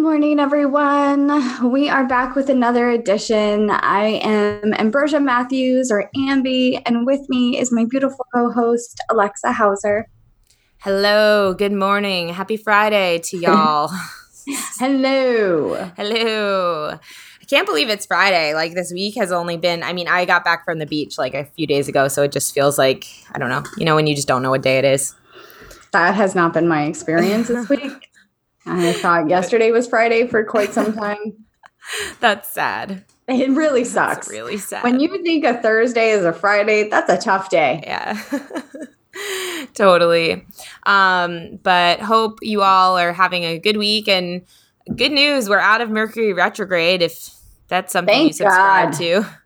Good morning, everyone. We are back with another edition. I am Ambrosia Matthews or Ambi, and with me is my beautiful co host, Alexa Hauser. Hello, good morning. Happy Friday to y'all. Hello. Hello. I can't believe it's Friday. Like this week has only been, I mean, I got back from the beach like a few days ago, so it just feels like, I don't know, you know, when you just don't know what day it is. That has not been my experience this week. I thought yesterday was Friday for quite some time. That's sad. It really sucks. That's really sad. When you think a Thursday is a Friday, that's a tough day. Yeah. totally. Um, but hope you all are having a good week and good news, we're out of Mercury retrograde if that's something Thank you subscribe God. to.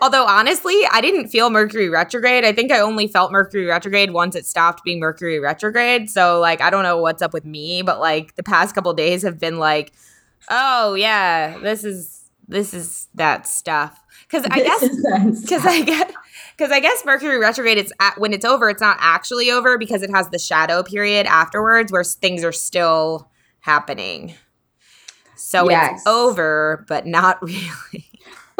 Although honestly, I didn't feel Mercury retrograde. I think I only felt Mercury retrograde once it stopped being Mercury retrograde. So like I don't know what's up with me, but like the past couple days have been like, oh yeah, this is this is that stuff. Cuz I guess cuz I get cuz I guess Mercury retrograde it's at, when it's over, it's not actually over because it has the shadow period afterwards where things are still happening. So Yes. it's over, but not really.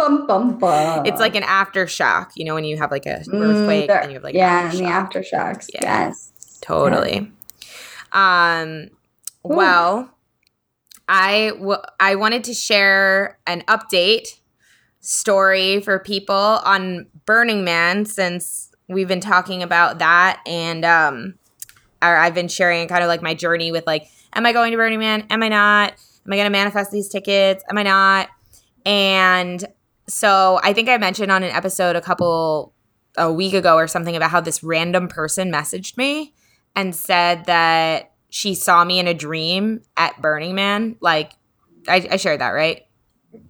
Bum, bum, bum. It's like an aftershock, you know, when you have like a Mm, earthquake there- and you have like yeah, and the aftershocks. Yeah. Yes. Totally. Um Ooh. well, I w- I wanted to share an update story for people on Burning Man since we've been talking about that and um or I've been sharing kind of like my journey with like am I going to Burning Man? Am I not? Am I going to manifest these tickets? Am I not? And so I think I mentioned on an episode a couple a week ago or something about how this random person messaged me and said that she saw me in a dream at Burning Man. Like I, I shared that, right?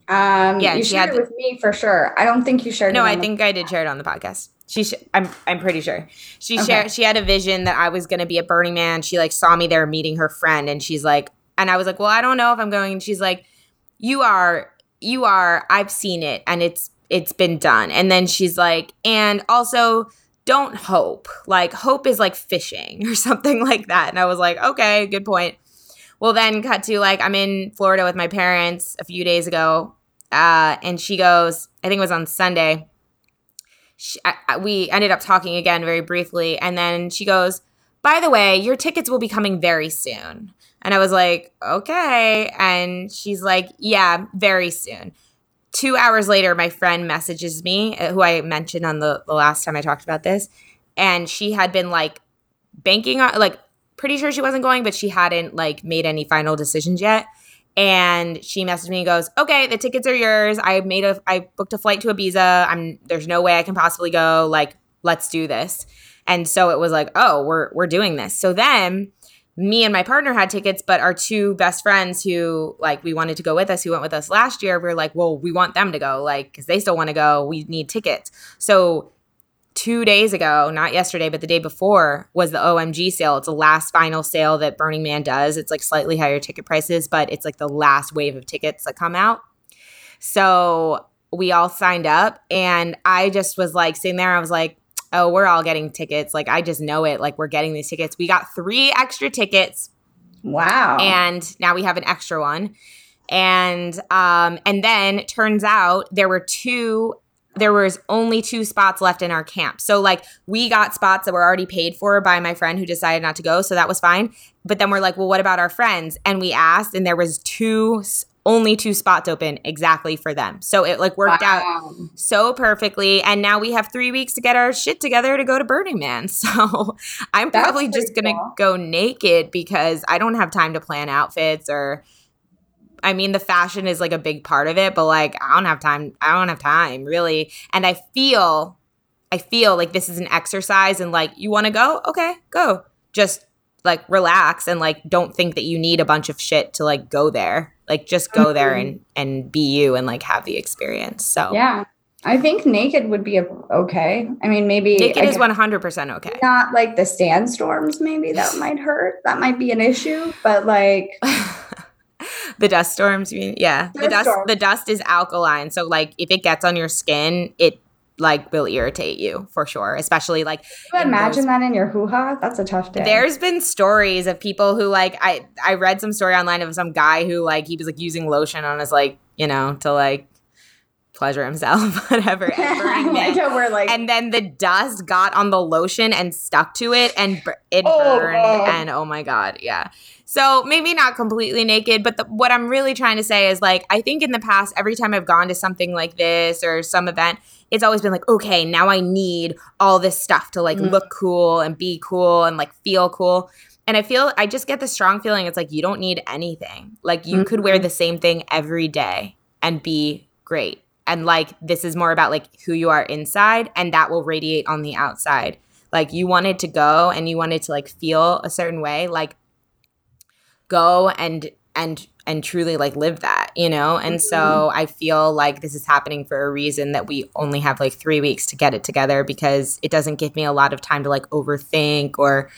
Um, Yeah, you shared it with me for sure. I don't think you shared. No, I think I did share it on the podcast. She, sh- I'm, I'm pretty sure she Okay. shared. She had a vision that I was going to be at Burning Man. She like saw me there meeting her friend, and she's like, and I was like, well, I don't know if I'm going. And she's like, you are, you are. I've seen it, and it's, it's been done. And then she's like, and also don't hope. Like hope is like fishing or something like that. And I was like, okay, good point. Well, then cut to like I'm in Florida with my parents a few days ago, uh, and she goes, I think it was on Sunday. She, I, we ended up talking again very briefly, and then she goes, "By the way, your tickets will be coming very soon." And I was like, "Okay," and she's like, "Yeah, very soon." Two hours later, my friend messages me, uh, who I mentioned on the, the last time I talked about this, and she had been like banking on, like, pretty sure she wasn't going, but she hadn't like made any final decisions yet. And she messaged me and goes, "Okay, the tickets are yours. I made a, I booked a flight to Ibiza. I'm there's no way I can possibly go. Like, let's do this." And so it was like, "Oh, we're we're doing this." So then me and my partner had tickets, but our two best friends who like we wanted to go with us, who went with us last year, we were like, well, we want them to go, like, because they still want to go. We need tickets. So two days ago, not yesterday, but the day before, was the OMG sale. It's the last final sale that Burning Man does. It's like slightly higher ticket prices, but it's like the last wave of tickets that come out. So we all signed up, and I just was like sitting there. I was like, oh, we're all getting tickets. Like, I just know it. Like, we're getting these tickets. We got three extra tickets Wow. and now we have an extra one and um and then turns out there were two there was only two spots left in our camp so like we got spots that were already paid for by my friend who decided not to go so that was fine but then we're like well what about our friends and we asked and there was two only two spots open exactly for them. So it like worked wow. out so perfectly. And now we have three weeks to get our shit together to go to Burning Man. So I'm That's probably just going to go naked because I don't have time to plan outfits or. I mean, the fashion is like a big part of it, but like, I don't have time. I don't have time really. And I feel, I feel like this is an exercise and like, you want to go? Okay, go. Just like relax and like don't think that you need a bunch of shit to like go there. Like just go there and and be you and like have the experience. So yeah, I think naked would be okay. I mean, maybe naked is one hundred percent okay. Not like the sandstorms. Maybe that might hurt. That might be an issue. But like the dust storms. You mean yeah? Dust the dust. The dust is alkaline, so like if it gets on your skin, it like will irritate you for sure especially like imagine those, that in your hoo-ha? That's a tough day. There's been stories of people who like i i read some story online of some guy who like he was like using lotion on his like you know to like pleasure himself whatever like we're like and then the dust got on the lotion and stuck to it and it oh, burned oh. and oh my god yeah. So maybe not completely naked, but the, what I'm really trying to say is like, I think in the past, every time I've gone to something like this or some event, it's always been like, okay, now I need all this stuff to like mm-hmm. look cool and be cool and like feel cool. And I feel, I just get the strong feeling it's like you don't need anything. Like you mm-hmm. could wear mm-hmm. the same thing every day and be great. And like this is more about like who you are inside and that will radiate on the outside. Like you wanted to go and you wanted to like feel a certain way. Like go and and and truly like live that you know and mm-hmm. so i feel like this is happening for a reason that we only have like three weeks to get it together because it doesn't give me a lot of time to like overthink or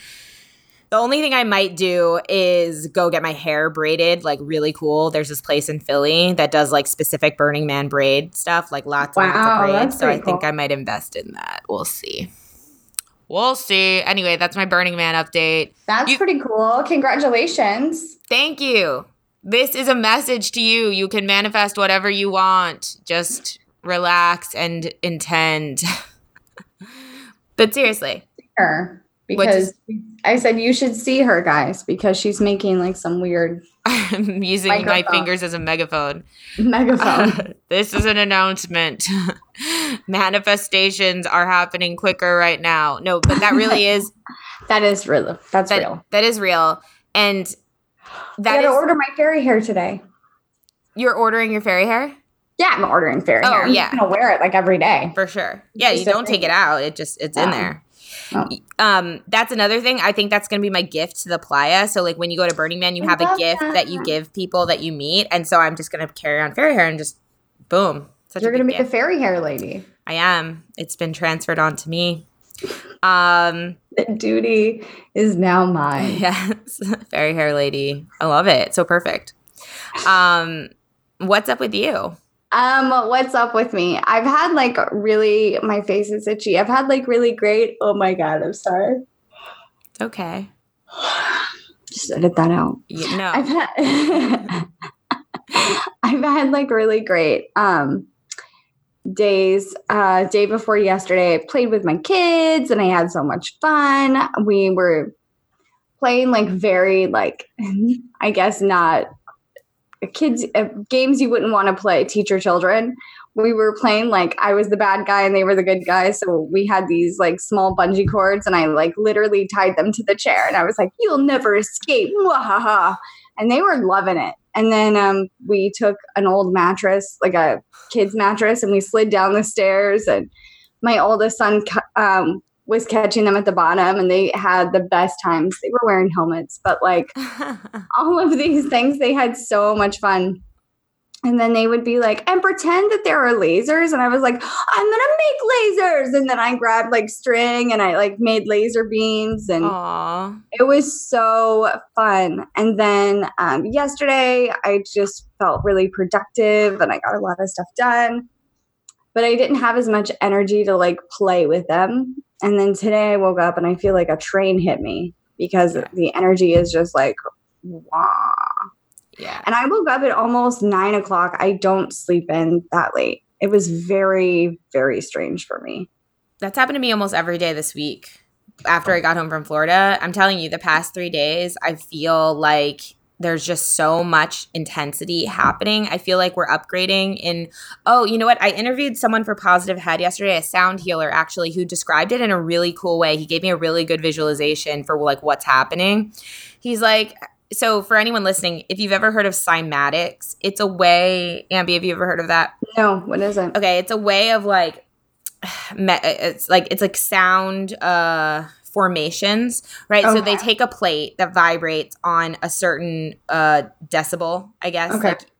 the only thing I might do is go get my hair braided, like really cool. There's this place in Philly that does like specific Burning Man braid stuff, like lots and wow, lots of braids. So I cool. think I might invest in that. We'll see. We'll see. Anyway, that's my Burning Man update. That's you- pretty cool. Congratulations. Thank you. This is a message to you. You can manifest whatever you want. Just relax and intend. but seriously. Her because I said you should see her, guys, because she's making like some weird. I'm using microphone. my fingers as a megaphone. Megaphone. Uh, this is an announcement. Manifestations are happening quicker right now. No, but that really is. that is real. That's that, real. That is real, and that I gotta is, order my fairy hair today. You're ordering your fairy hair. Yeah, I'm ordering fairy oh, hair. I'm yeah, gonna wear it like every day for sure. Yeah, you don't take it out. It just it's yeah. in there. Oh. Um, that's another thing. I think that's going to be my gift to the playa. So like when you go to Burning Man, you have a gift that. that. you give people that you meet, and so I'm just going to carry on fairy hair and just boom. You're going to be gift. the fairy hair lady. I am. It's been transferred on to me. Um, the duty is now mine. Yes, fairy hair lady. I love it. So perfect. Um, what's up with you? Um, what's up with me? I've had like really my face is itchy. I've had like really great. Oh my god, I'm sorry. It's Okay. Just edit that out. No. I've had I've had like really great um days. Uh day before yesterday, I played with my kids and I had so much fun. We were playing like very like I guess not kids uh, games you wouldn't want to play teach your children we were playing like i was the bad guy and they were the good guys so we had these like small bungee cords and i like literally tied them to the chair and i was like you'll never escape Wahaha. and they were loving it and then um, we took an old mattress like a kid's mattress and we slid down the stairs and my oldest son um, was catching them at the bottom and they had the best times. They were wearing helmets, but like all of these things, they had so much fun. And then they would be like, and pretend that there are lasers. And I was like, I'm gonna make lasers. And then I grabbed like string and I like made laser beams. And Aww. it was so fun. And then um, yesterday, I just felt really productive and I got a lot of stuff done. But I didn't have as much energy to like play with them. And then today I woke up and I feel like a train hit me because yeah. the energy is just like, wah. Yeah. And I woke up at almost nine o'clock. I don't sleep in that late. It was very, very strange for me. That's happened to me almost every day this week. After I got home from Florida, I'm telling you, the past three days, I feel like there's just so much intensity happening. I feel like we're upgrading in oh, you know what? I interviewed someone for Positive Head yesterday, a sound healer actually, who described it in a really cool way. He gave me a really good visualization for like what's happening. He's like so for anyone listening, if you've ever heard of cymatics, it's a way, Ambi, have you ever heard of that? No, what is it? Okay, it's a way of like it's like it's like sound uh formations, right? Okay. So they take a plate that vibrates on a certain uh decibel, I guess. Okay. Like,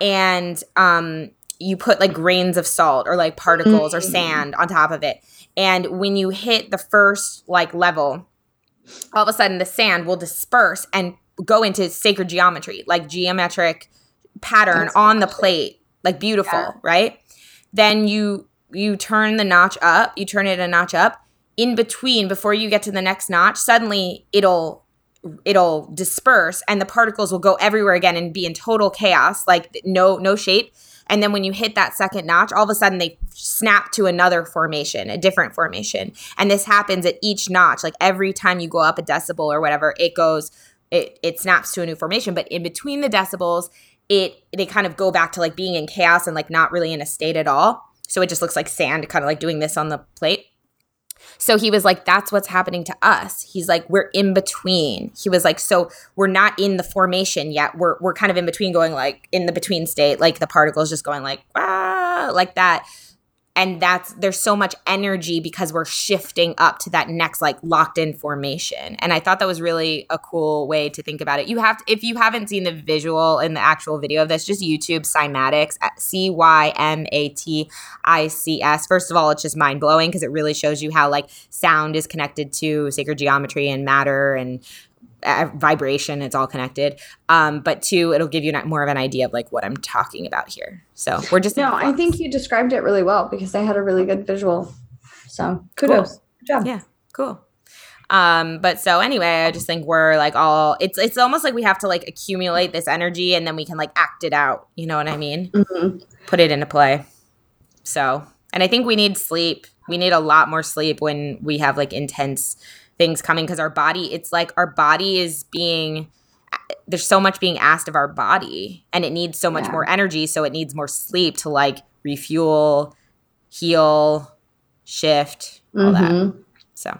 and um you put like grains of salt or like particles mm-hmm. or sand on top of it. And when you hit the first like level, all of a sudden the sand will disperse and go into sacred geometry, like geometric pattern That's on the plate, like beautiful, yeah. right? Then you you turn the notch up, you turn it a notch up. In between, before you get to the next notch, suddenly it'll it'll disperse and the particles will go everywhere again and be in total chaos, like no no shape. And then when you hit that second notch, all of a sudden they snap to another formation, a different formation. And this happens at each notch. Like every time you go up a decibel or whatever, it goes it it snaps to a new formation. But in between the decibels, it they kind of go back to like being in chaos and like not really in a state at all. So it just looks like sand, kind of like doing this on the plate. So he was like, that's what's happening to us. He's like, we're in between. He was like, so we're not in the formation yet. We're we're kind of in between, going like in the between state, like the particles just going like ah, like that and that's there's so much energy because we're shifting up to that next like locked in formation. And i thought that was really a cool way to think about it. You have to, if you haven't seen the visual in the actual video of this just youtube cymatics c-y-m-a-t-i-c-s first of all it's just mind-blowing because it really shows you how like sound is connected to sacred geometry and matter and vibration it's all connected um, but two it'll give you more of an idea of like what i'm talking about here so we're just no i think you described it really well because i had a really good visual so kudos cool. good job yeah cool um, but so anyway, I just think we're like all it's it's almost like we have to like accumulate this energy and then we can like act it out. You know what I mean? Mm-hmm. Put it into play. So, and I think we need sleep. We need a lot more sleep when we have like intense things coming because our body it's like our body is being there's so much being asked of our body and it needs so much yeah. more energy so it needs more sleep to like refuel heal shift all mm-hmm. that so.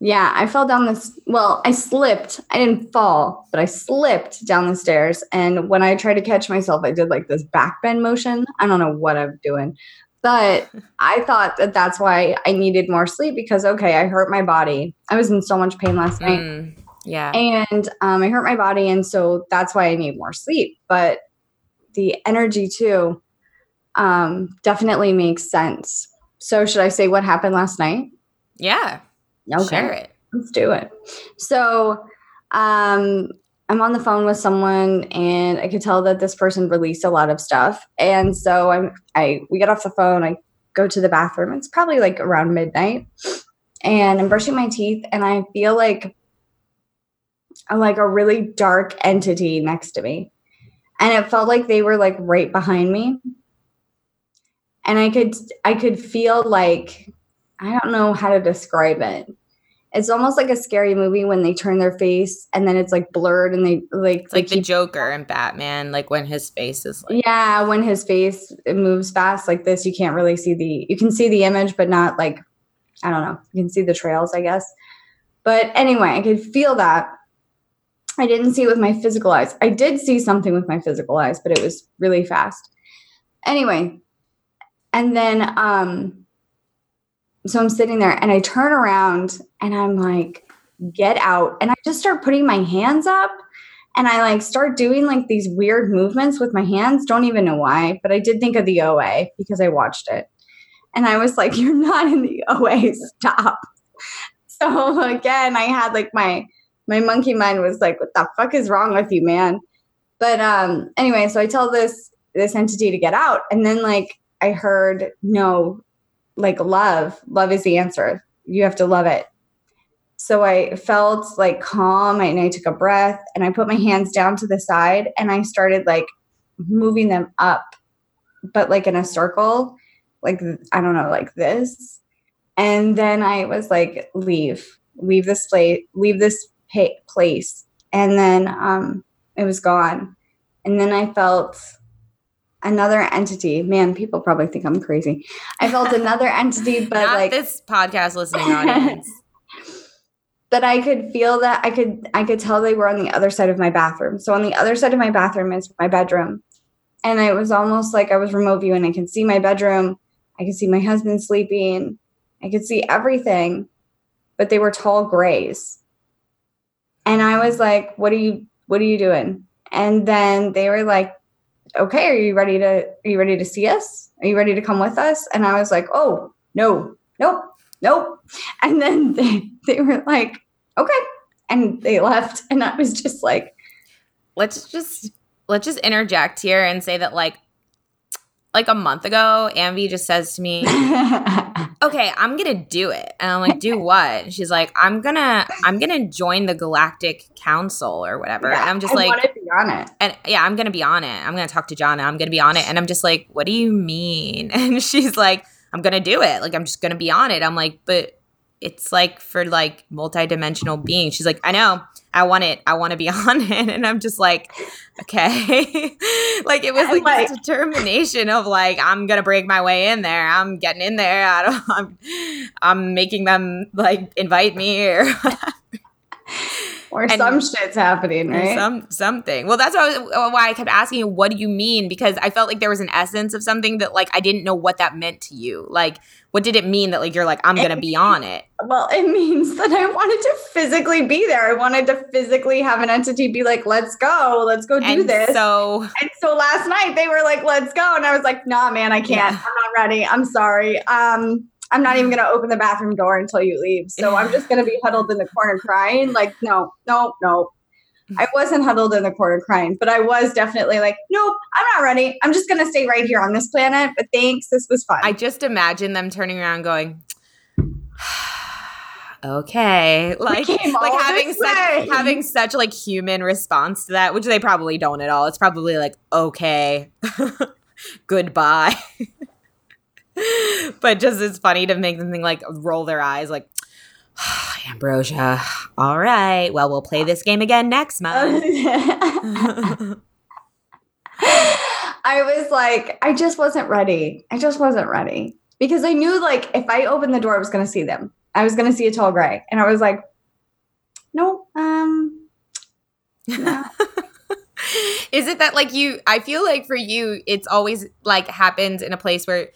Yeah i fell down this well i slipped. I didn't fall but i slipped down the stairs and when i tried to catch myself i did like this back bend motion. I don't know what i'm doing but I thought that that's why I needed more sleep because, okay, I hurt my body. I was in so much pain last night. Mm, yeah. And um, I hurt my body. And so that's why I need more sleep. But the energy, too, um, definitely makes sense. So, should I say what happened last night? Yeah. Okay. Share it. Let's do it. So, um, I'm on the phone with someone and I could tell that this person released a lot of stuff. And so I'm I we get off the phone, I go to the bathroom. It's probably like around midnight. And I'm brushing my teeth and I feel like I'm like a really dark entity next to me. And it felt like they were like right behind me. And I could I could feel like I don't know how to describe it it's almost like a scary movie when they turn their face and then it's like blurred and they like it's like the Joker and Batman, like when his face is like yeah, when his face moves fast like this, you can't really see the you can see the image, but not like I don't know, you can see the trails, I guess. But anyway, I could feel that. I didn't see it with my physical eyes. I did see something with my physical eyes, but it was really fast. Anyway, and then um so I'm sitting there and I turn around and I'm like, get out. And I just start putting my hands up and I like start doing like these weird movements with my hands. Don't even know why, but I did think of the OA because I watched it. And I was like, you're not in the OA, stop. So again, I had like my my monkey mind was like, what the fuck is wrong with you, man? But um anyway, so I tell this this entity to get out and then like I heard no like love. Love is the answer. You have to love it. So I felt like calm and I took a breath and I put my hands down to the side and I started like moving them up, but like in a circle, like I don't know, like this. And then I was like, leave, leave this place, leave this pa- place. And then um, it was gone. And then I felt another entity. Man, people probably think I'm crazy. I felt another entity, but Not like this podcast listening audience. but I could feel that I could I could tell they were on the other side of my bathroom. So on the other side of my bathroom is my bedroom. And it was almost like I was remote view and I could see my bedroom. I could see my husband sleeping. I could see everything. But they were tall grays. And I was like, what are you what are you doing? And then they were like, okay, are you ready to are you ready to see us? Are you ready to come with us? And I was like, oh, no, nope, nope. And then they, they were like, okay. And they left. And I was just like, let's just let's just interject here and say that like like a month ago, Ambi just says to me, "Okay, I'm gonna do it," and I'm like, "Do what?" And she's like, "I'm gonna I'm gonna join the Galactic Council or whatever." Yeah, and I'm just I like, be on it. and yeah, I'm gonna be on it. I'm gonna talk to John. I'm gonna be on it, and I'm just like, "What do you mean?" And she's like, "I'm gonna do it. Like, I'm just gonna be on it." I'm like, "But." It's like for like multi-dimensional beings. She's like, I know, I want it. I want to be on it. And I'm just like, okay. like it was like, like- determination of like, I'm gonna break my way in there. I'm getting in there. I don't I'm I'm making them like invite me or Or And- some shit's happening, right? some something. Well, that's why I was, why I kept asking you, what do you mean? Because I felt like there was an essence of something that like I didn't know what that meant to you. Like, what did it mean that like you're like I'm gonna be on it? well, it means that I wanted to physically be there. I wanted to physically have an entity be like, let's go, let's go do and this. so And so last night they were like, let's go. And I was like, nah, man, I can't. Yeah. I'm not ready. I'm sorry. Um, I'm not even going to open the bathroom door until you leave. So I'm just going to be huddled in the corner crying. Like, no, no, no. I wasn't huddled in the corner crying, but I was definitely like, nope, I'm not ready. I'm just going to stay right here on this planet. But thanks. This was fun. I just imagine them turning around going. Okay, like like having such way. having such like human response to that, which they probably don't at all. It's probably like okay, goodbye. but just it's funny to make them think like roll their eyes like Ambrosia. All right, well we'll play this game again next month. I was like, I just wasn't ready. I just wasn't ready because I knew like if I opened the door, I was going to see them. I was going to see a tall gray, and I was like, no, um, no. Is it that like you I feel like for you it's always like happens in a place where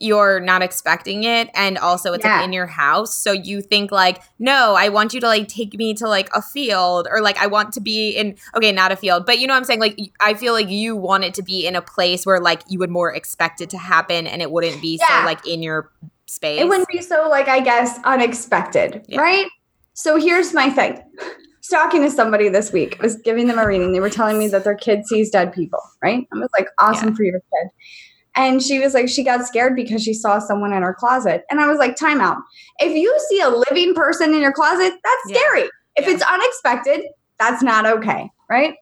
you're not expecting it and also it's Yeah. like in your house so you think like no I want you to like take me to like a field or like I want to be in okay not a field but you know what I'm saying like I feel like you want it to be in a place where like you would more expect it to happen and it wouldn't be Yeah. so like in your space it wouldn't be so like I guess unexpected, Yeah. right? So here's my thing. I was talking to somebody this week. I was giving them a reading. They were telling me that their kid sees dead people, right? I was like, awesome for your kid. And she was like, she got scared because she saw someone in her closet. And I was like, time out. If you see a living person in your closet, that's Yeah. scary. If Yeah. it's unexpected, that's not okay, right?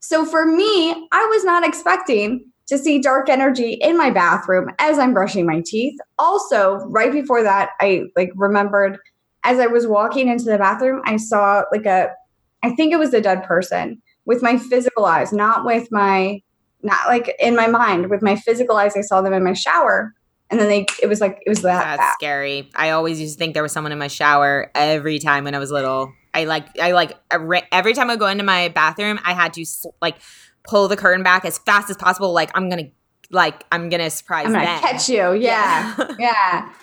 So for me, I was not expecting to see dark energy in my bathroom as I'm brushing my teeth. Also, right before that, I like remembered as I was walking into the bathroom, I saw like a I think it was a dead person with my physical eyes, not with my not like in my mind, with my physical eyes, I saw them in my shower. And then they it was like it was that That's scary. I always used to think there was someone in my shower every time when I was little. I like I like every, time I go into my bathroom, I had to like pull the curtain back as fast as possible. Like I'm gonna like I'm gonna surprise I'm gonna them. catch you. Yeah. yeah.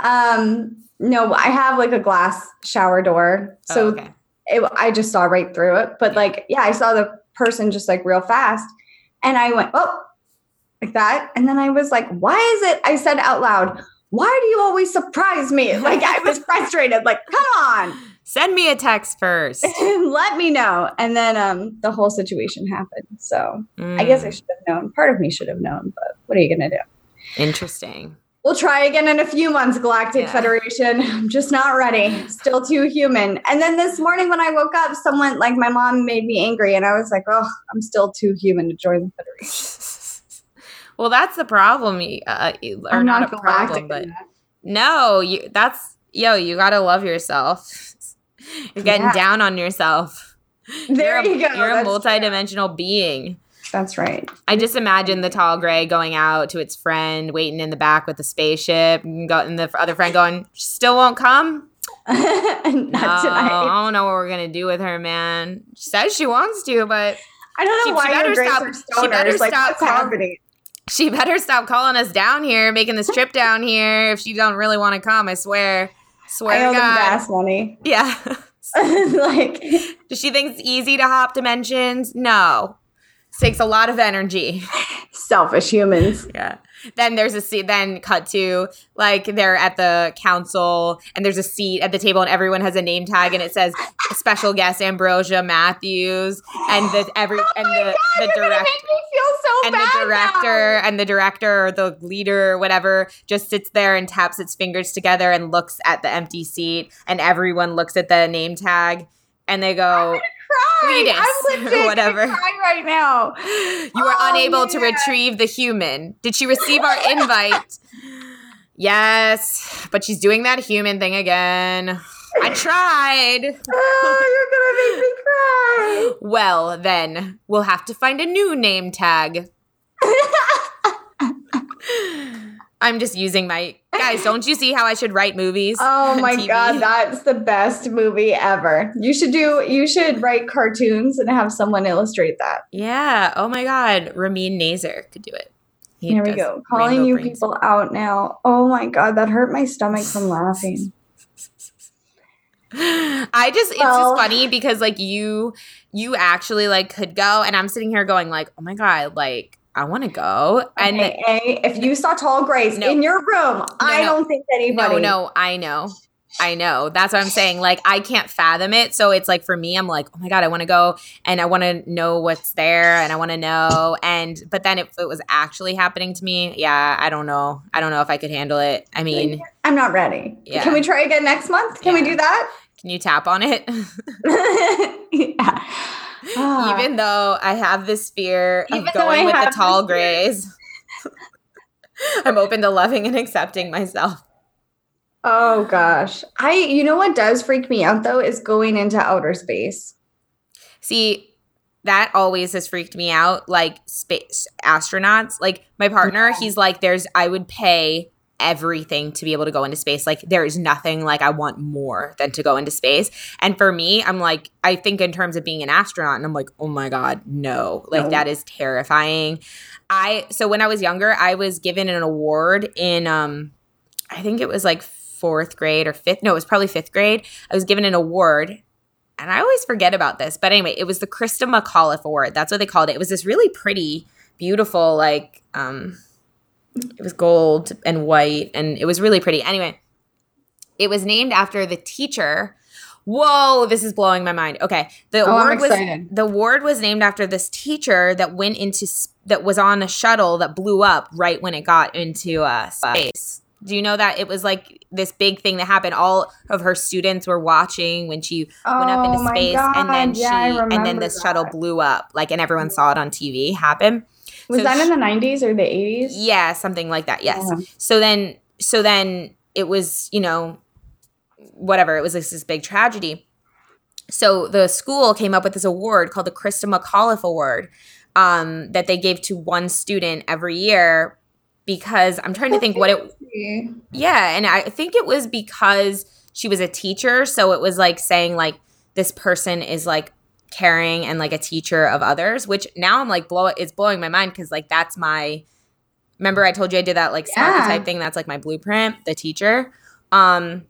Um, no, I have like a glass shower door. Oh, So okay. it, I just saw right through it. But like, yeah, I saw the person just like real fast. And I went, oh, like that. And then I was like, why is it? I said out loud, why do you always surprise me? Like I was frustrated. Like, come on, Send me a text first. let me know. And then um the whole situation happened. So I guess I Mm, should have known. Part of me should have known, but what are you gonna do? interesting. We'll try again in a few months, Galactic Yeah. Federation. I'm just not ready. Still too human. And then this morning when I woke up, someone like my mom made me angry, and I was like, oh, I'm still too human to join the Federation. well, that's the problem. Uh, y- or I'm not, not a problem, galactic but enough. no, you. That's yo. You gotta love yourself. You're getting Yeah. down on yourself. There you're you a, go. You're a That's multidimensional being. That's right. I just imagine the tall gray going out to its friend, waiting in the back with the spaceship, and, go, and the other friend going, "Still won't come." Not No, tonight. I don't know what we're gonna do with her, man. She says she wants to, but I don't know she why better stop- she better. Like, stop what's call- happening? she better stop calling us down here, making this trip down here if she don't really want to come. I swear, swear I to God. gas money. Yeah. like, Does she think it's easy to hop dimensions? No. Takes a lot of energy. selfish humans. Yeah. Then there's a seat. Then cut to like they're at the council, and there's a seat at the table, and everyone has a name tag, and it says special guest Ambrosia Matthews, and the every oh and the the You're gonna direct make me feel so and the director now. and the director or the leader or whatever just sits there and taps its fingers together and looks at the empty seat, and everyone looks at the name tag, and they go. Cry. I'm legit whatever. cry right now. You were Oh, unable to retrieve the human. Did she receive our invite? yes, but she's doing that human thing again. I tried. Oh, you're gonna make me cry. Well, then we'll have to find a new name tag. I'm just using my guys. Don't you see how I should write movies? Oh my god, that's the best movie ever. You should do you should write cartoons and have someone illustrate that. Yeah. Oh my god. Ramin Nazer could do it. He Here we go. Calling you Brains. people out now. Oh my god, that hurt my stomach from laughing. I just it's Well- just funny because like you you actually like could go and I'm sitting here going like, "Oh my god, like I want to go." And Okay, A, if you saw tall grays No. in your room, I no. don't think anybody. no, no, I know. I know. That's what I'm saying. Like I can't fathom it. So it's like for me I'm like, "Oh my god, I want to go and I want to know what's there and I want to know." And but then if it was actually happening to me, yeah, I don't know. I don't know if I could handle it. I mean, I'm not ready. Yeah. Can we try again next month? Can we do that? can you tap on it? yeah. Ah. Even though I have this fear of I going with the tall grays, I'm open to loving and accepting myself. Oh gosh. I you know what does freak me out though is going into outer space. See, that always has freaked me out. Like space astronauts, like my partner, he's like, "There's, I would pay." Everything to be able to go into space. Like there is nothing like i want more than to go into space. And for me i'm like i think in terms of being an astronaut and i'm like oh my god no. Like No. that is terrifying. I so when i was younger i was given an award in um i think it was like fourth grade or fifth no it was probably fifth grade. I was given an award and i always forget about this but anyway it was the Christa McAuliffe award. That's what they called it. It was this really pretty beautiful like um it was gold and white and it was really pretty. Anyway it was named after the teacher. Whoa this is blowing my mind. Okay the Oh, I'm was the award was named after this teacher that went into that was on a shuttle that blew up right when it got into uh, space. Do you know that it was like this big thing that happened? All of her students were watching when she went up Oh into my space and then God, she and then this shuttle blew up like and everyone saw it on tv happen Was So that in the 90s or the 80s? yeah, something like that. Yes. Yeah. So then, so then it was, you know, whatever. It was this, this big tragedy. So the school came up with this award called the Christa McAuliffe Award um, that they gave to one student every year because I'm trying to think what it. Yeah, and I think it was because she was a teacher, so it was like saying like this person is like caring and like a teacher of others, which now I'm like blow it's blowing my mind because like that's my remember I told you I did that like Yeah. type thing, that's like my blueprint, the teacher. Um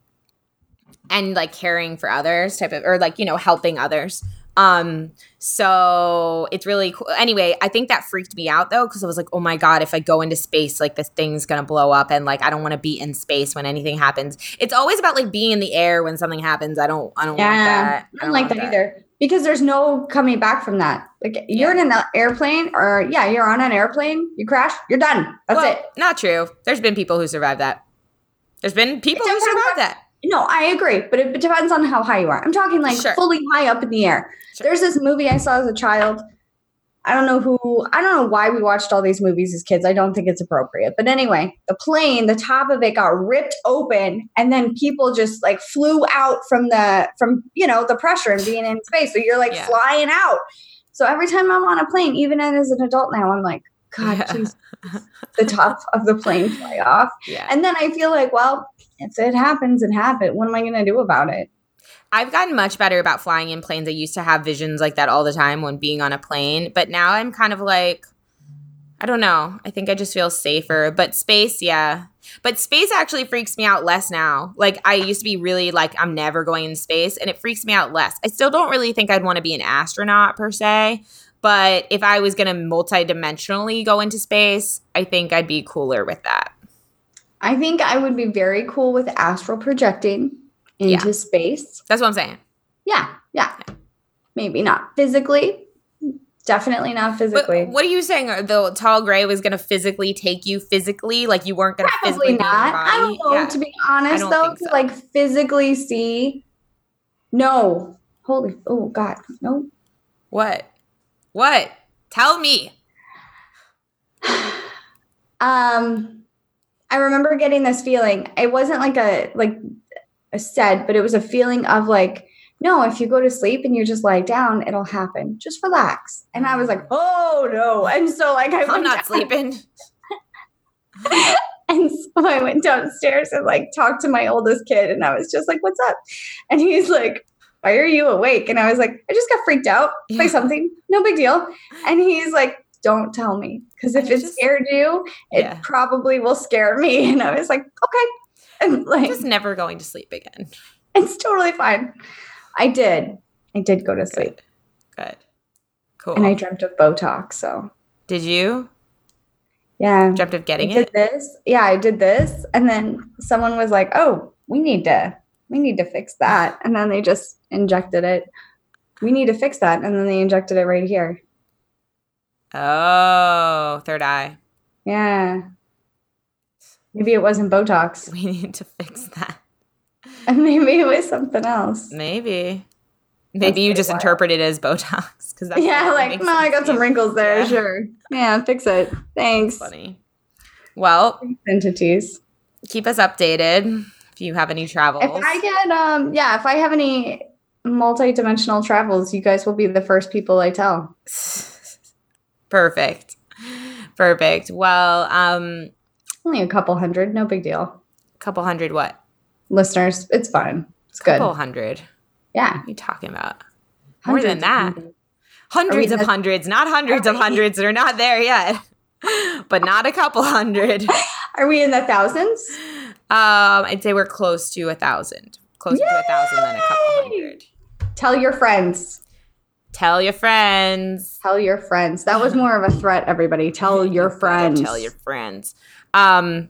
and like caring for others type of or like, you know, helping others. Um, so it's really cool. Anyway, I think that freaked me out though, because I was like, oh my God, if I go into space, like this thing's gonna blow up and like I don't want to be in space when anything happens. It's always about like being in the air when something happens. I don't I don't Yeah, that. I don't like want that either because there's no coming back from that. Like you're in an airplane, or yeah, you're on an airplane. You crash, you're done. That's well, it. Not true. There's been people who survived that. There's been people who survived that. No, I agree, but it depends on how high you are. I'm talking like Sure. fully high up in the air. Sure. There's this movie I saw as a child. I don't know who, I don't know why we watched all these movies as kids. I don't think it's appropriate. But anyway, the plane, the top of it got ripped open and then people just like flew out from the, from, you know, the pressure and being in space. So you're like Yeah. flying out. So every time I'm on a plane, even as an adult now, I'm like, God, Yeah. Jesus, the top of the plane fly off. Yeah. And then I feel like, well, if it happens, it happened. What am I going to do about it? I've gotten much better about flying in planes. I used to have visions like that all the time when being on a plane, but now I'm kind of like, I don't know. I think I just feel safer. But space, yeah. But space actually freaks me out less now. Like I used to be really like, I'm never going in space, and it freaks me out less. I still don't really think I'd want to be an astronaut per se. But if I was going to multidimensionally go into space, I think I'd be cooler with that. I think I would be very cool with astral projecting into space. That's what I'm saying. Yeah, yeah. Maybe not physically. Definitely not But physically. what are you saying? The tall gray was going to physically take you physically? Like you weren't going to physically not. I don't know. Yeah. To be honest, though, think to like physically see. No. Holy. Oh God. No. What? What? Tell me. Um, I remember getting this feeling. It wasn't like a like said, but it was a feeling of like, no, if you go to sleep and you just lie down, it'll happen. Just relax. And I was like, oh no. And so like I I'm not down- sleeping. And so I went downstairs and like talked to my oldest kid, and I was just like, "What's up?" And he's like, "Why are you awake?" And I was like, "I just got freaked out by Yeah. something. No big deal." And he's like, "Don't tell me, because if it just- scared you, it Yeah. probably will scare me." And I was like, "Okay." And I'm like, just never going to sleep again. it's totally fine. I did. I did go to sleep, Good. Good. Cool. and I dreamt of Botox. So Did you? yeah, Dreamt of I getting did it? this. Yeah, I did this, and then someone was like, "Oh, we need to, we need to fix that," and then they just injected it. We need to fix that, and then they injected it right here. Oh, third eye. Yeah, maybe it wasn't Botox, We need to fix that. and maybe it was something else. Maybe. Maybe you just wild. interpret it as Botox because that's yeah, like, no, I got some wrinkles there. Yeah. Sure. Yeah, fix it. Thanks. Funny. Well, Entities. keep us updated if you have any travels. If I get, um, yeah, if I have any multi-dimensional travels, you guys will be the first people I tell. Perfect. Perfect. Well, um, Only a couple hundred, no big deal. couple hundred what? Listeners, it's fine. It's good. Couple hundred. Yeah. What are you talking about? More than that. hundreds. Hundreds of hundreds, not hundreds of hundreds that are not there yet. but not a couple hundred. Are we in the thousands? Um, I'd say we're close to a thousand. Closer to a thousand than a couple hundred. Tell your friends. Tell your friends. Tell your friends. That was more of a threat, everybody. Tell your friends. Tell your friends. Um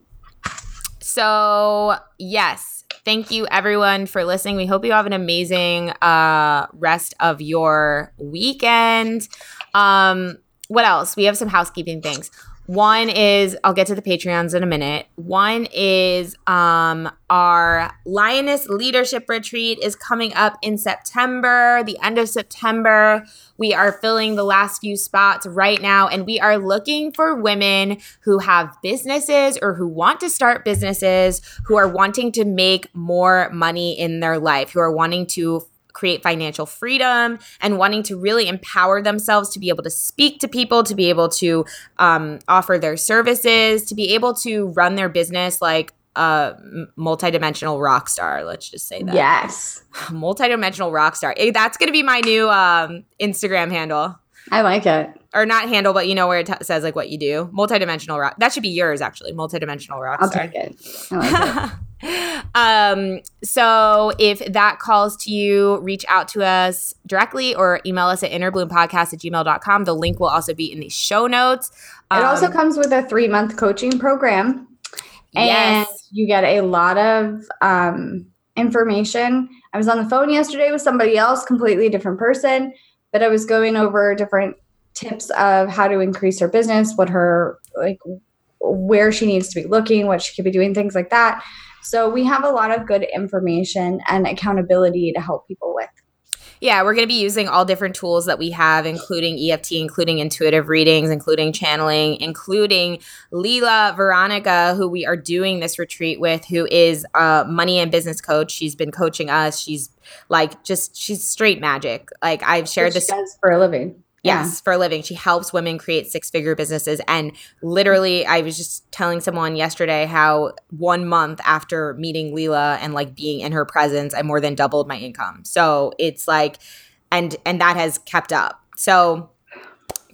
so yes, thank you everyone for listening. We hope you have an amazing uh rest of your weekend. Um what else? We have some housekeeping things. One is I'll get to the Patreons in a minute. One is um our Lioness Leadership Retreat is coming up in September, the end of September. We are filling the last few spots right now, and we are looking for women who have businesses or who want to start businesses, who are wanting to make more money in their life, who are wanting to create financial freedom and wanting to really empower themselves to be able to speak to people, to be able to um, offer their services, to be able to run their business like a multidimensional rock star. Let's just say that Yes. multidimensional rock star. Eh, That's going to be my new um, Instagram handle. I like it. Or not handle, but you know where it t- says like what you do. Multidimensional rock. That should be yours actually. Multidimensional rock I'll take it. I like it. um so if that calls to you reach out to us directly or email us at innerbloompodcast at gmail.com the link will also be in the show notes It also Um, comes with a three month coaching program. And yes you get a lot of um, information. I was on the phone yesterday with somebody else, completely different person, but I was going over different tips of how to increase her business, what her, like, where she needs to be looking, what she could be doing, things like that. So we have a lot of good information and accountability to help people with. Yeah, we're going to be using all different tools that we have, including EFT, including intuitive readings, including channeling, including Leela Veronica, who we are doing this retreat with, who is a money and business coach. She's been coaching us. She's like just she's straight magic. Like I've shared this for a living. Yes, yeah. for a living. She helps women create six figure businesses. And literally, I was just telling someone yesterday how one month after meeting Leela and like being in her presence, I more than doubled my income. So it's like, and and that has kept up. So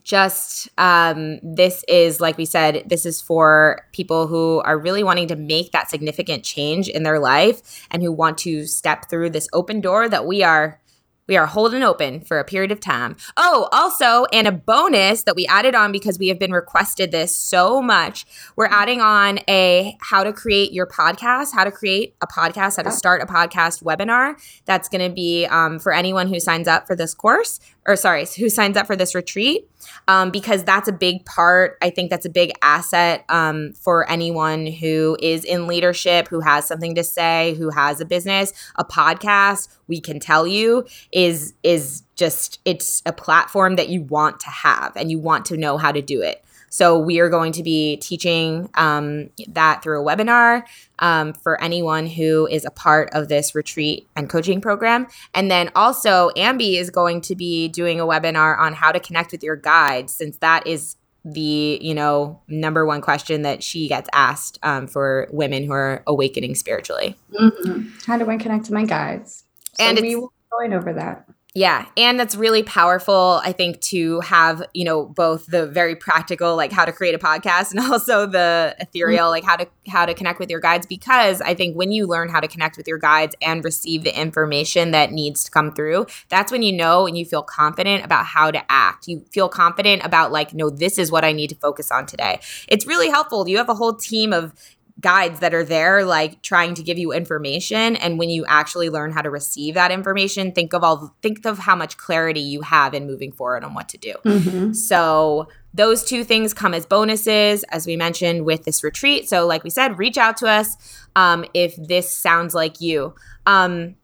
just um, this is like we said this is for people who are really wanting to make that significant change in their life and who want to step through this open door that we are we are holding open for a period of time. Oh, also, and a bonus that we added on because we have been requested this so much. We're adding on a how to create your podcast, how to create a podcast, how to start a podcast webinar. That's going to be um, for anyone who signs up for this course, or sorry, who signs up for this retreat um, because that's a big part. I think that's a big asset um, for anyone who is in leadership, who has something to say, who has a business, a podcast. We can tell you is is just it's a platform that you want to have and you want to know how to do it. So we are going to be teaching um, that through a webinar um, for anyone who is a part of this retreat and coaching program. And then also, Ambi is going to be doing a webinar on how to connect with your guides, since that is the you know number one question that she gets asked um, for women who are awakening spiritually. Mm-hmm. How do I connect to my guides? So and we will be going over that. Yeah, and that's really powerful I think to have, you know, both the very practical like how to create a podcast and also the mm-hmm. ethereal like how to how to connect with your guides because I think when you learn how to connect with your guides and receive the information that needs to come through, that's when you know and you feel confident about how to act. You feel confident about like no this is what I need to focus on today. It's really helpful. You have a whole team of guides that are there like trying to give you information and when you actually learn how to receive that information think of all think of how much clarity you have in moving forward on what to do mm-hmm. so those two things come as bonuses as we mentioned with this retreat so like we said reach out to us um, if this sounds like you um,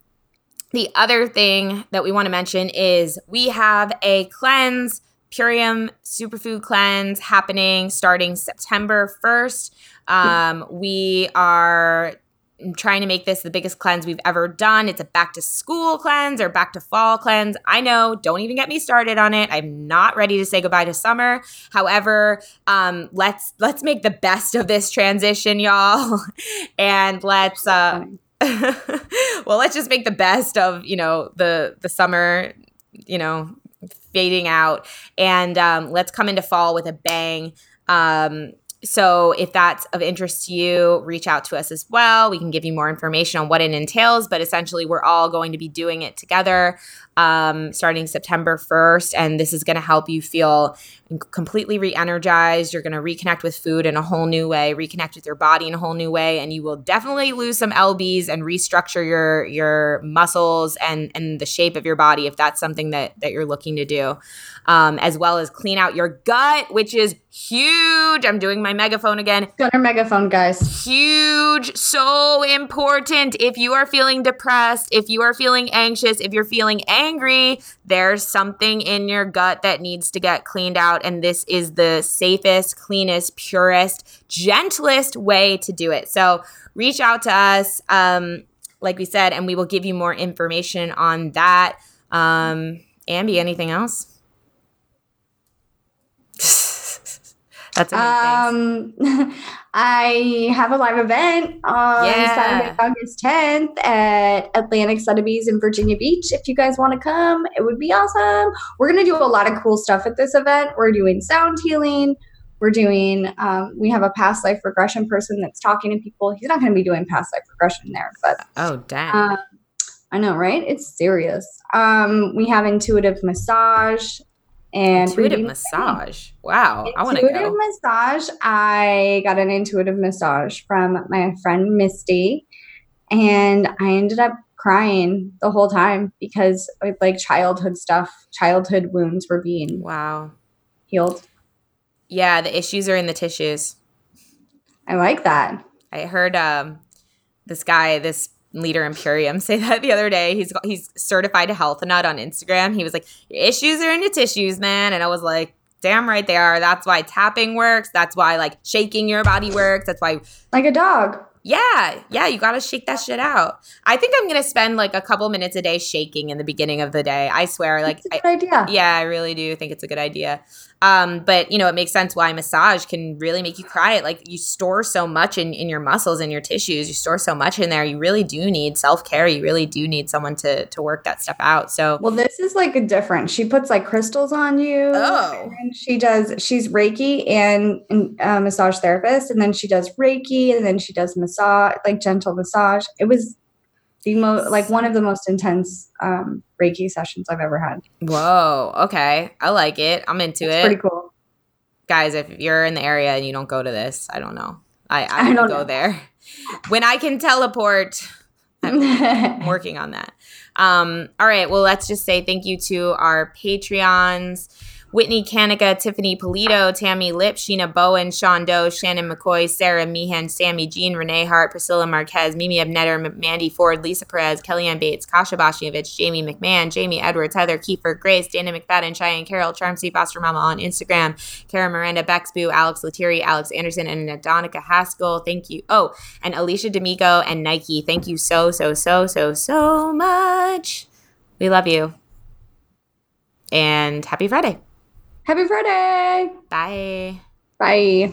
the other thing that we want to mention is we have a cleanse Purium Superfood Cleanse happening starting September 1st. Um, we are trying to make this the biggest cleanse we've ever done. It's a back to school cleanse or back to fall cleanse. I know, don't even get me started on it. I'm not ready to say goodbye to summer. However, um, let's let's make the best of this transition, y'all. and let's uh well, let's just make the best of, you know, the the summer, you know, fading out and um, let's come into fall with a bang. Um, so if that's of interest to you, reach out to us as well. We can give you more information on what it entails, but essentially, we're all going to be doing it together um, starting September 1st. And this is going to help you feel completely re energized. You're going to reconnect with food in a whole new way, reconnect with your body in a whole new way. And you will definitely lose some LBs and restructure your, your muscles and, and the shape of your body if that's something that, that you're looking to do um, as well as clean out your gut, which is huge. I'm doing my megaphone again. Got our megaphone, guys. Huge. So important. If you are feeling depressed, if you are feeling anxious, if you're feeling angry, there's something in your gut that needs to get cleaned out. And this is the safest, cleanest, purest, gentlest way to do it. So reach out to us, um, like we said, and we will give you more information on that. Um, Ambi, anything else? That's amazing. Um, I have a live event on yeah. Saturday, August 10th at Atlantic Sotheby's in Virginia Beach. If you guys want to come, it would be awesome. We're going to do a lot of cool stuff at this event. We're doing sound healing. We're doing, um, we have a past life regression person that's talking to people. He's not going to be doing past life regression there, but. Oh, damn. Um, I know, right? It's serious. Um, we have intuitive massage and intuitive massage. Wow, intuitive I want to go. Intuitive massage. I got an intuitive massage from my friend Misty, and I ended up crying the whole time because like childhood stuff, childhood wounds were being wow healed. Yeah, the issues are in the tissues. I like that. I heard um, this guy, this leader in Purium say that the other day. He's he's certified a health nut on Instagram. He was like, Your issues are in your tissues, man. And I was like, damn right they are. That's why tapping works. That's why like shaking your body works. That's why like a dog. Yeah, yeah, you got to shake that shit out. I think I'm gonna spend like a couple minutes a day shaking in the beginning of the day. I swear, like, good idea. yeah, I really do think it's a good idea. Um, but you know, it makes sense why massage can really make you cry. It like you store so much in, in your muscles and your tissues. You store so much in there. You really do need self care. You really do need someone to to work that stuff out. So Well, this is like a different. She puts like crystals on you. Oh. And she does. She's Reiki and, and uh, massage therapist, and then she does Reiki, and then she does massage, like gentle massage. It was the most, like one of the most intense um, Reiki sessions I've ever had. whoa, okay, I like it. I'm into It's it, pretty cool. guys. If you're in the area and you don't go to this, I don't know. I I, I don't go know. there when I can teleport. I'm working on that. Um, all right. Well, let's just say thank you to our Patreons. Whitney Kanika, Tiffany Polito, Tammy Lip, Sheena Bowen, Sean Doe, Shannon McCoy, Sarah Meehan, Sammy Jean, Renee Hart, Priscilla Marquez, Mimi Abnetter, Mandy Ford, Lisa Perez, Kellyanne Bates, Kasha Bashievich, Jamie McMahon, Jamie Edwards, Heather Kiefer, Grace, Dana McFadden, Cheyenne Carroll, Charmsy Foster Mama on Instagram, Kara Miranda, Bexboo, Alex Lettieri, Alex Anderson, and Adonica Haskell. Thank you. Oh, and Alicia D'Amico and Nike. Thank you so, so, so, so, so much. We love you. And happy Friday. Happy Friday. Bye. Bye.